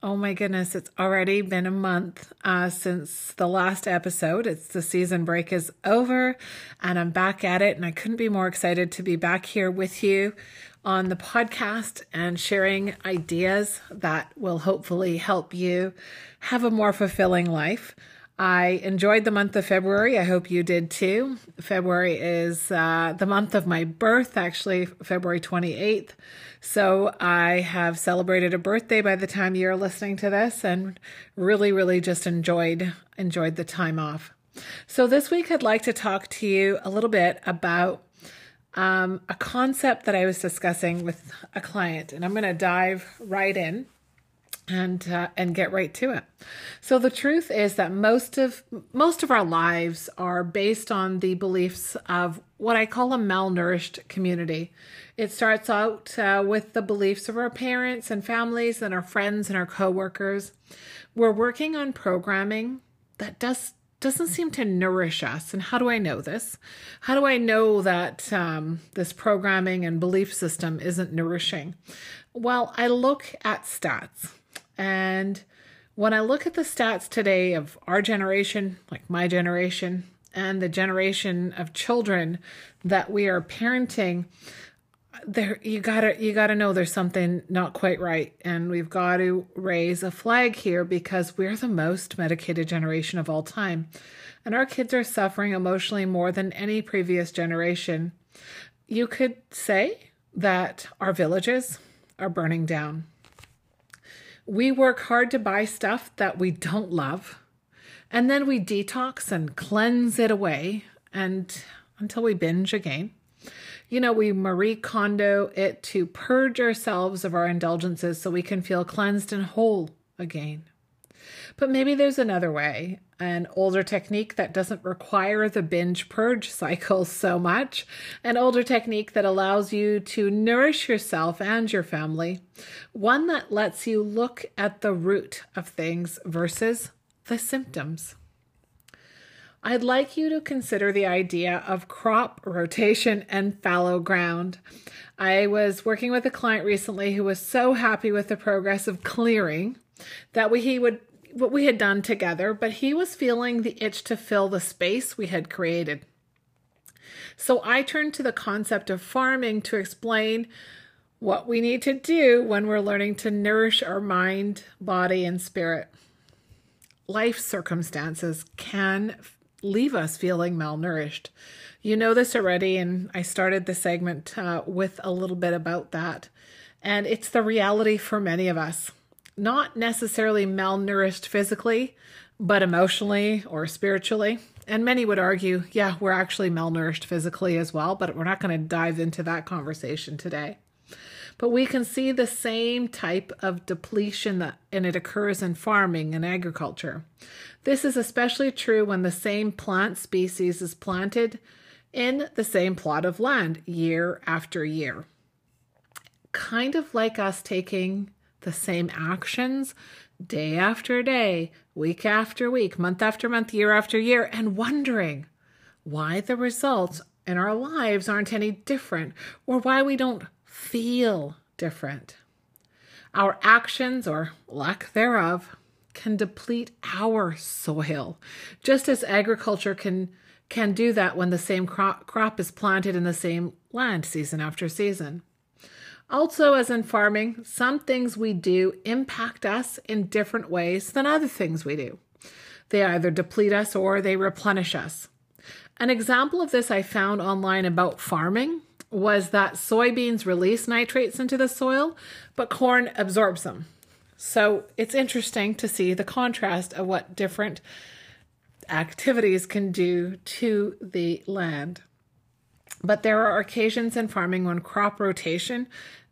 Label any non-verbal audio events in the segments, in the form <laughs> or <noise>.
Oh my goodness, it's already been a month uh, since the last episode. It's the season break is over and I'm back at it. And I couldn't be more excited to be back here with you on the podcast and sharing ideas that will hopefully help you have a more fulfilling life. I enjoyed the month of February. I hope you did too. February is uh, the month of my birth, actually, February 28th. So I have celebrated a birthday by the time you're listening to this and really, really just enjoyed enjoyed the time off. So this week I'd like to talk to you a little bit about um, a concept that I was discussing with a client, and I'm going to dive right in and uh, and get right to it. So the truth is that most of most of our lives are based on the beliefs of what I call a malnourished community. It starts out uh, with the beliefs of our parents and families and our friends and our coworkers. We're working on programming that does doesn't seem to nourish us. And how do I know this? How do I know that um, this programming and belief system isn't nourishing? Well, I look at stats and when I look at the stats today of our generation, like my generation, and the generation of children that we are parenting, there you gotta you gotta know there's something not quite right. And we've got to raise a flag here because we're the most medicated generation of all time. And our kids are suffering emotionally more than any previous generation. You could say that our villages are burning down we work hard to buy stuff that we don't love, and then we detox and cleanse it away and until we binge again. You know, we Marie Kondo it to purge ourselves of our indulgences so we can feel cleansed and whole again. But maybe there's another way, an older technique that doesn't require the binge purge <laughs> cycle so much, an older technique that allows you to nourish yourself and your family, one that lets you look at the root of things versus the symptoms. I'd like you to consider the idea of crop rotation and fallow ground. I was working with a client recently who was so happy with the progress of clearing that he would what we had done together, but he was feeling the itch to fill the space we had created. So I turned to the concept of farming to explain what we need to do when we're learning to nourish our mind, body, and spirit. Life circumstances can leave us feeling malnourished. You know this already, and I started the segment uh, with a little bit about that. And it's the reality for many of us not necessarily malnourished physically, but emotionally or spiritually. And many would argue, yeah, we're actually malnourished physically as well, but we're not going to dive into that conversation today. But we can see the same type of depletion that and it occurs in farming and agriculture. This is especially true when the same plant species is planted in the same plot of land year after year. Kind of like us taking the same actions day after day, week after week, month after month, year after year, and wondering why the results in our lives aren't any different or why we don't feel different. Our actions, or lack thereof, can deplete our soil, just as agriculture can can do that when the same crop, crop is planted in the same land season after season. Also, as in farming, some things we do impact us in different ways than other things we do. They either deplete us or they replenish us. An example of this I found online about farming was that soybeans release nitrates into the soil, but corn absorbs them. So it's interesting to see the contrast of what different activities can do to the land. But there are occasions in farming when crop rotation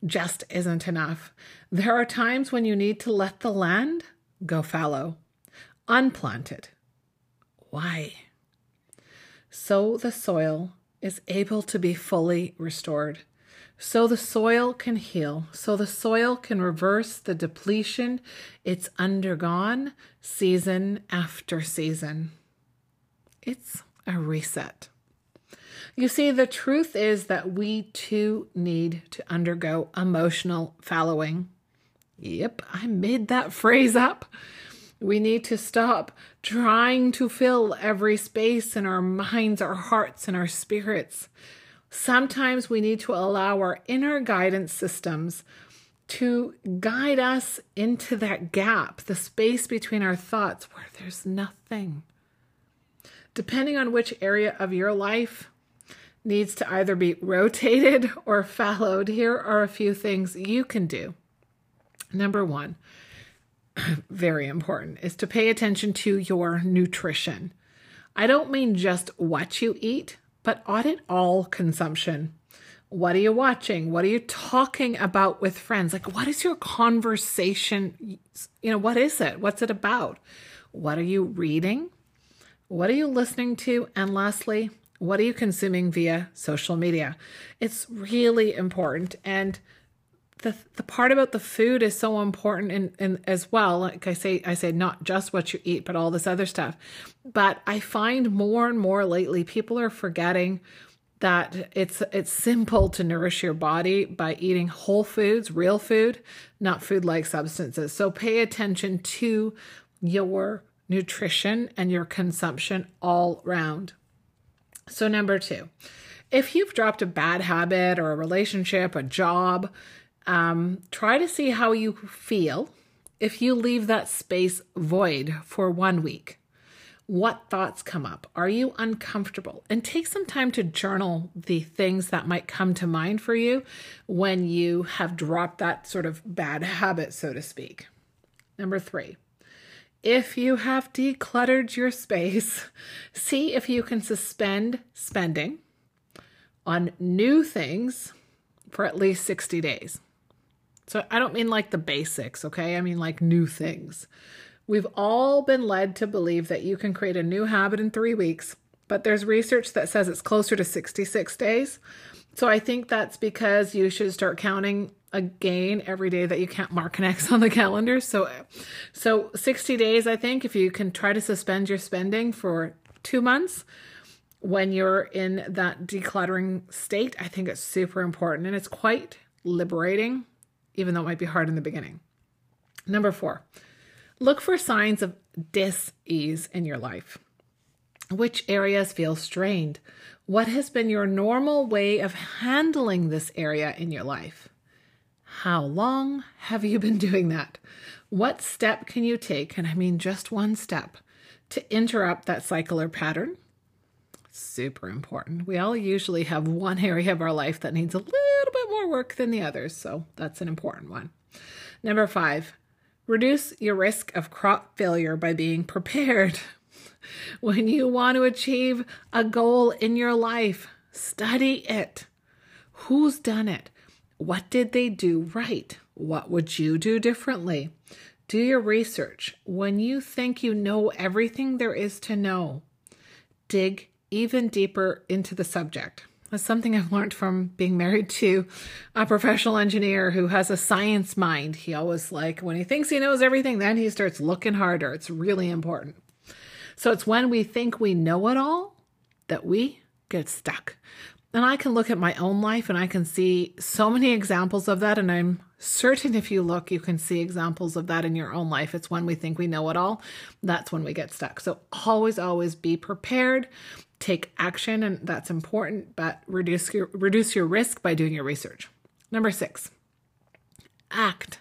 just isn't enough. There are times when you need to let the land go fallow, unplanted. Why? So the soil is able to be fully restored. So the soil can heal. So the soil can reverse the depletion it's undergone season after season. It's a reset. You see, the truth is that we too need to undergo emotional fallowing. Yep, I made that phrase up. We need to stop trying to fill every space in our minds, our hearts, and our spirits. Sometimes we need to allow our inner guidance systems to guide us into that gap, the space between our thoughts where there's nothing. Depending on which area of your life needs to either be rotated <laughs> or fallowed, here are a few things you can do. Number one, <clears throat> very important, is to pay attention to your nutrition. I don't mean just what you eat, but audit all consumption. What are you watching? What are you talking about with friends? Like, what is your conversation? You know, what is it? What's it about? What are you reading? What are you listening to? And lastly, what are you consuming via social media? It's really important. And the the part about the food is so important and and as well like i say i say not just what you eat but all this other stuff but i find more and more lately people are forgetting that it's it's simple to nourish your body by eating whole foods real food not food like substances so pay attention to your nutrition and your consumption all round so, number two, if you've dropped a bad habit or a relationship, a job, um, try to see how you feel if you leave that space void for one week. What thoughts come up? Are you uncomfortable? And take some time to journal the things that might come to mind for you when you have dropped that sort of bad habit, so to speak. Number three, if you have decluttered your space, <laughs> see if you can suspend spending on new things for at least 60 days. So I don't mean like the basics, okay? I mean like new things. We've all been led to believe that you can create a new habit in three weeks, but there's research that says it's closer to 66 days. So I think that's because you should start counting again every day that you can't mark an X on the calendar. So, so 60 days, I think, if you can try to suspend your spending for two months when you're in that decluttering state, I think it's super important and it's quite liberating, even though it might be hard in the beginning. Number four, look for signs of dis ease in your life. Which areas feel strained? What has been your normal way of handling this area in your life? How long have you been doing that? What step can you take, and I mean just one step, to interrupt that cycle or pattern? Super important. We all usually have one area of our life that needs a little bit more work than the others, so that's an important one. Number five, reduce your risk of crop failure by being prepared. <laughs> when you want to achieve a goal in your life, study it. Who's done it? What did they do right? What would you do differently? Do your research. When you think you know everything there is to know, dig even deeper into the subject. That's something I've learned from being married to a professional engineer who has a science mind. He always like when he thinks he knows everything, then he starts looking harder. It's really important. So it's when we think we know it all that we get stuck. And I can look at my own life and I can see so many examples of that. And I'm certain if you look, you can see examples of that in your own life. It's when we think we know it all, that's when we get stuck. So always, always be prepared, take action, and that's important, but reduce your, reduce your risk by doing your research. Number six, act.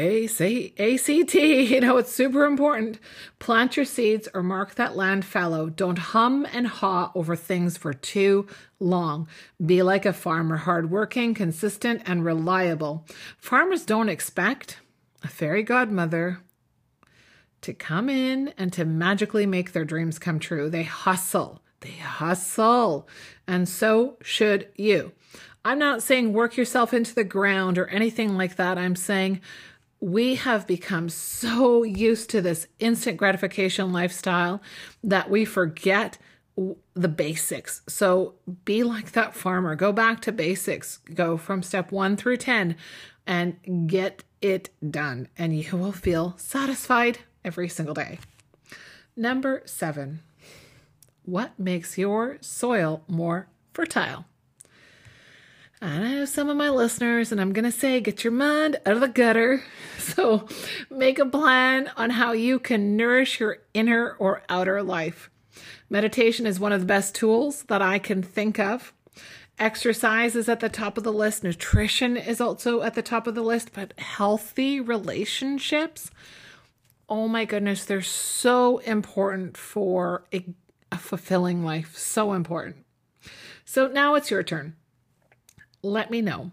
A-C- ACT, <laughs> you know, it's super important. Plant your seeds or mark that land fallow. Don't hum and haw over things for too long. Be like a farmer, hardworking, consistent, and reliable. Farmers don't expect a fairy godmother to come in and to magically make their dreams come true. They hustle. They hustle. And so should you. I'm not saying work yourself into the ground or anything like that. I'm saying we have become so used to this instant gratification lifestyle that we forget the basics. So be like that farmer. Go back to basics. Go from step one through 10 and get it done. And you will feel satisfied every single day. Number seven, what makes your soil more fertile? I know some of my listeners, and I'm going to say, get your mind out of the gutter. <laughs> So make a plan on how you can nourish your inner or outer life. Meditation is one of the best tools that I can think of. Exercise is at the top of the list. Nutrition is also at the top of the list, but healthy relationships, oh my goodness, they're so important for a, a fulfilling life. So important. So now it's your turn let me know.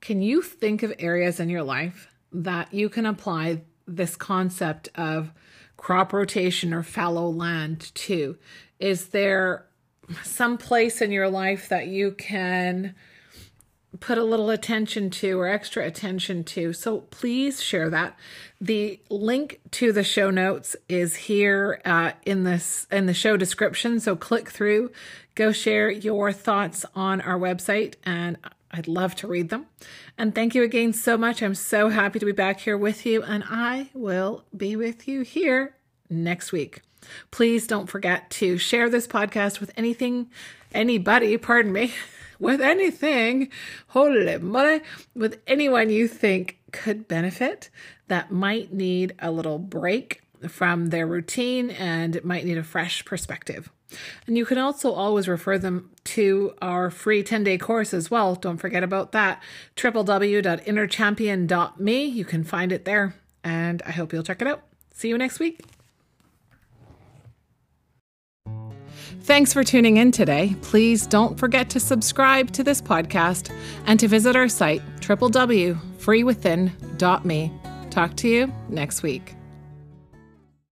Can you think of areas in your life that you can apply this concept of crop rotation or fallow land to? Is there some place in your life that you can put a little attention to or extra attention to. So please share that. The link to the show notes is here uh, in this in the show description. So click through, go share your thoughts on our website, and I'd love to read them. And thank you again so much. I'm so happy to be back here with you, and I will be with you here next week. Please don't forget to share this podcast with anything, anybody, pardon me, <laughs> with anything, holy moly, with anyone you think could benefit that might need a little break from their routine and might need a fresh perspective. And you can also always refer them to our free 10 day course as well. Don't forget about that. www.innerchampion.me. You can find it there. And I hope you'll check it out. See you next week. Thanks for tuning in today. Please don't forget to subscribe to this podcast and to visit our site, www.freewithin.me. Talk to you next week.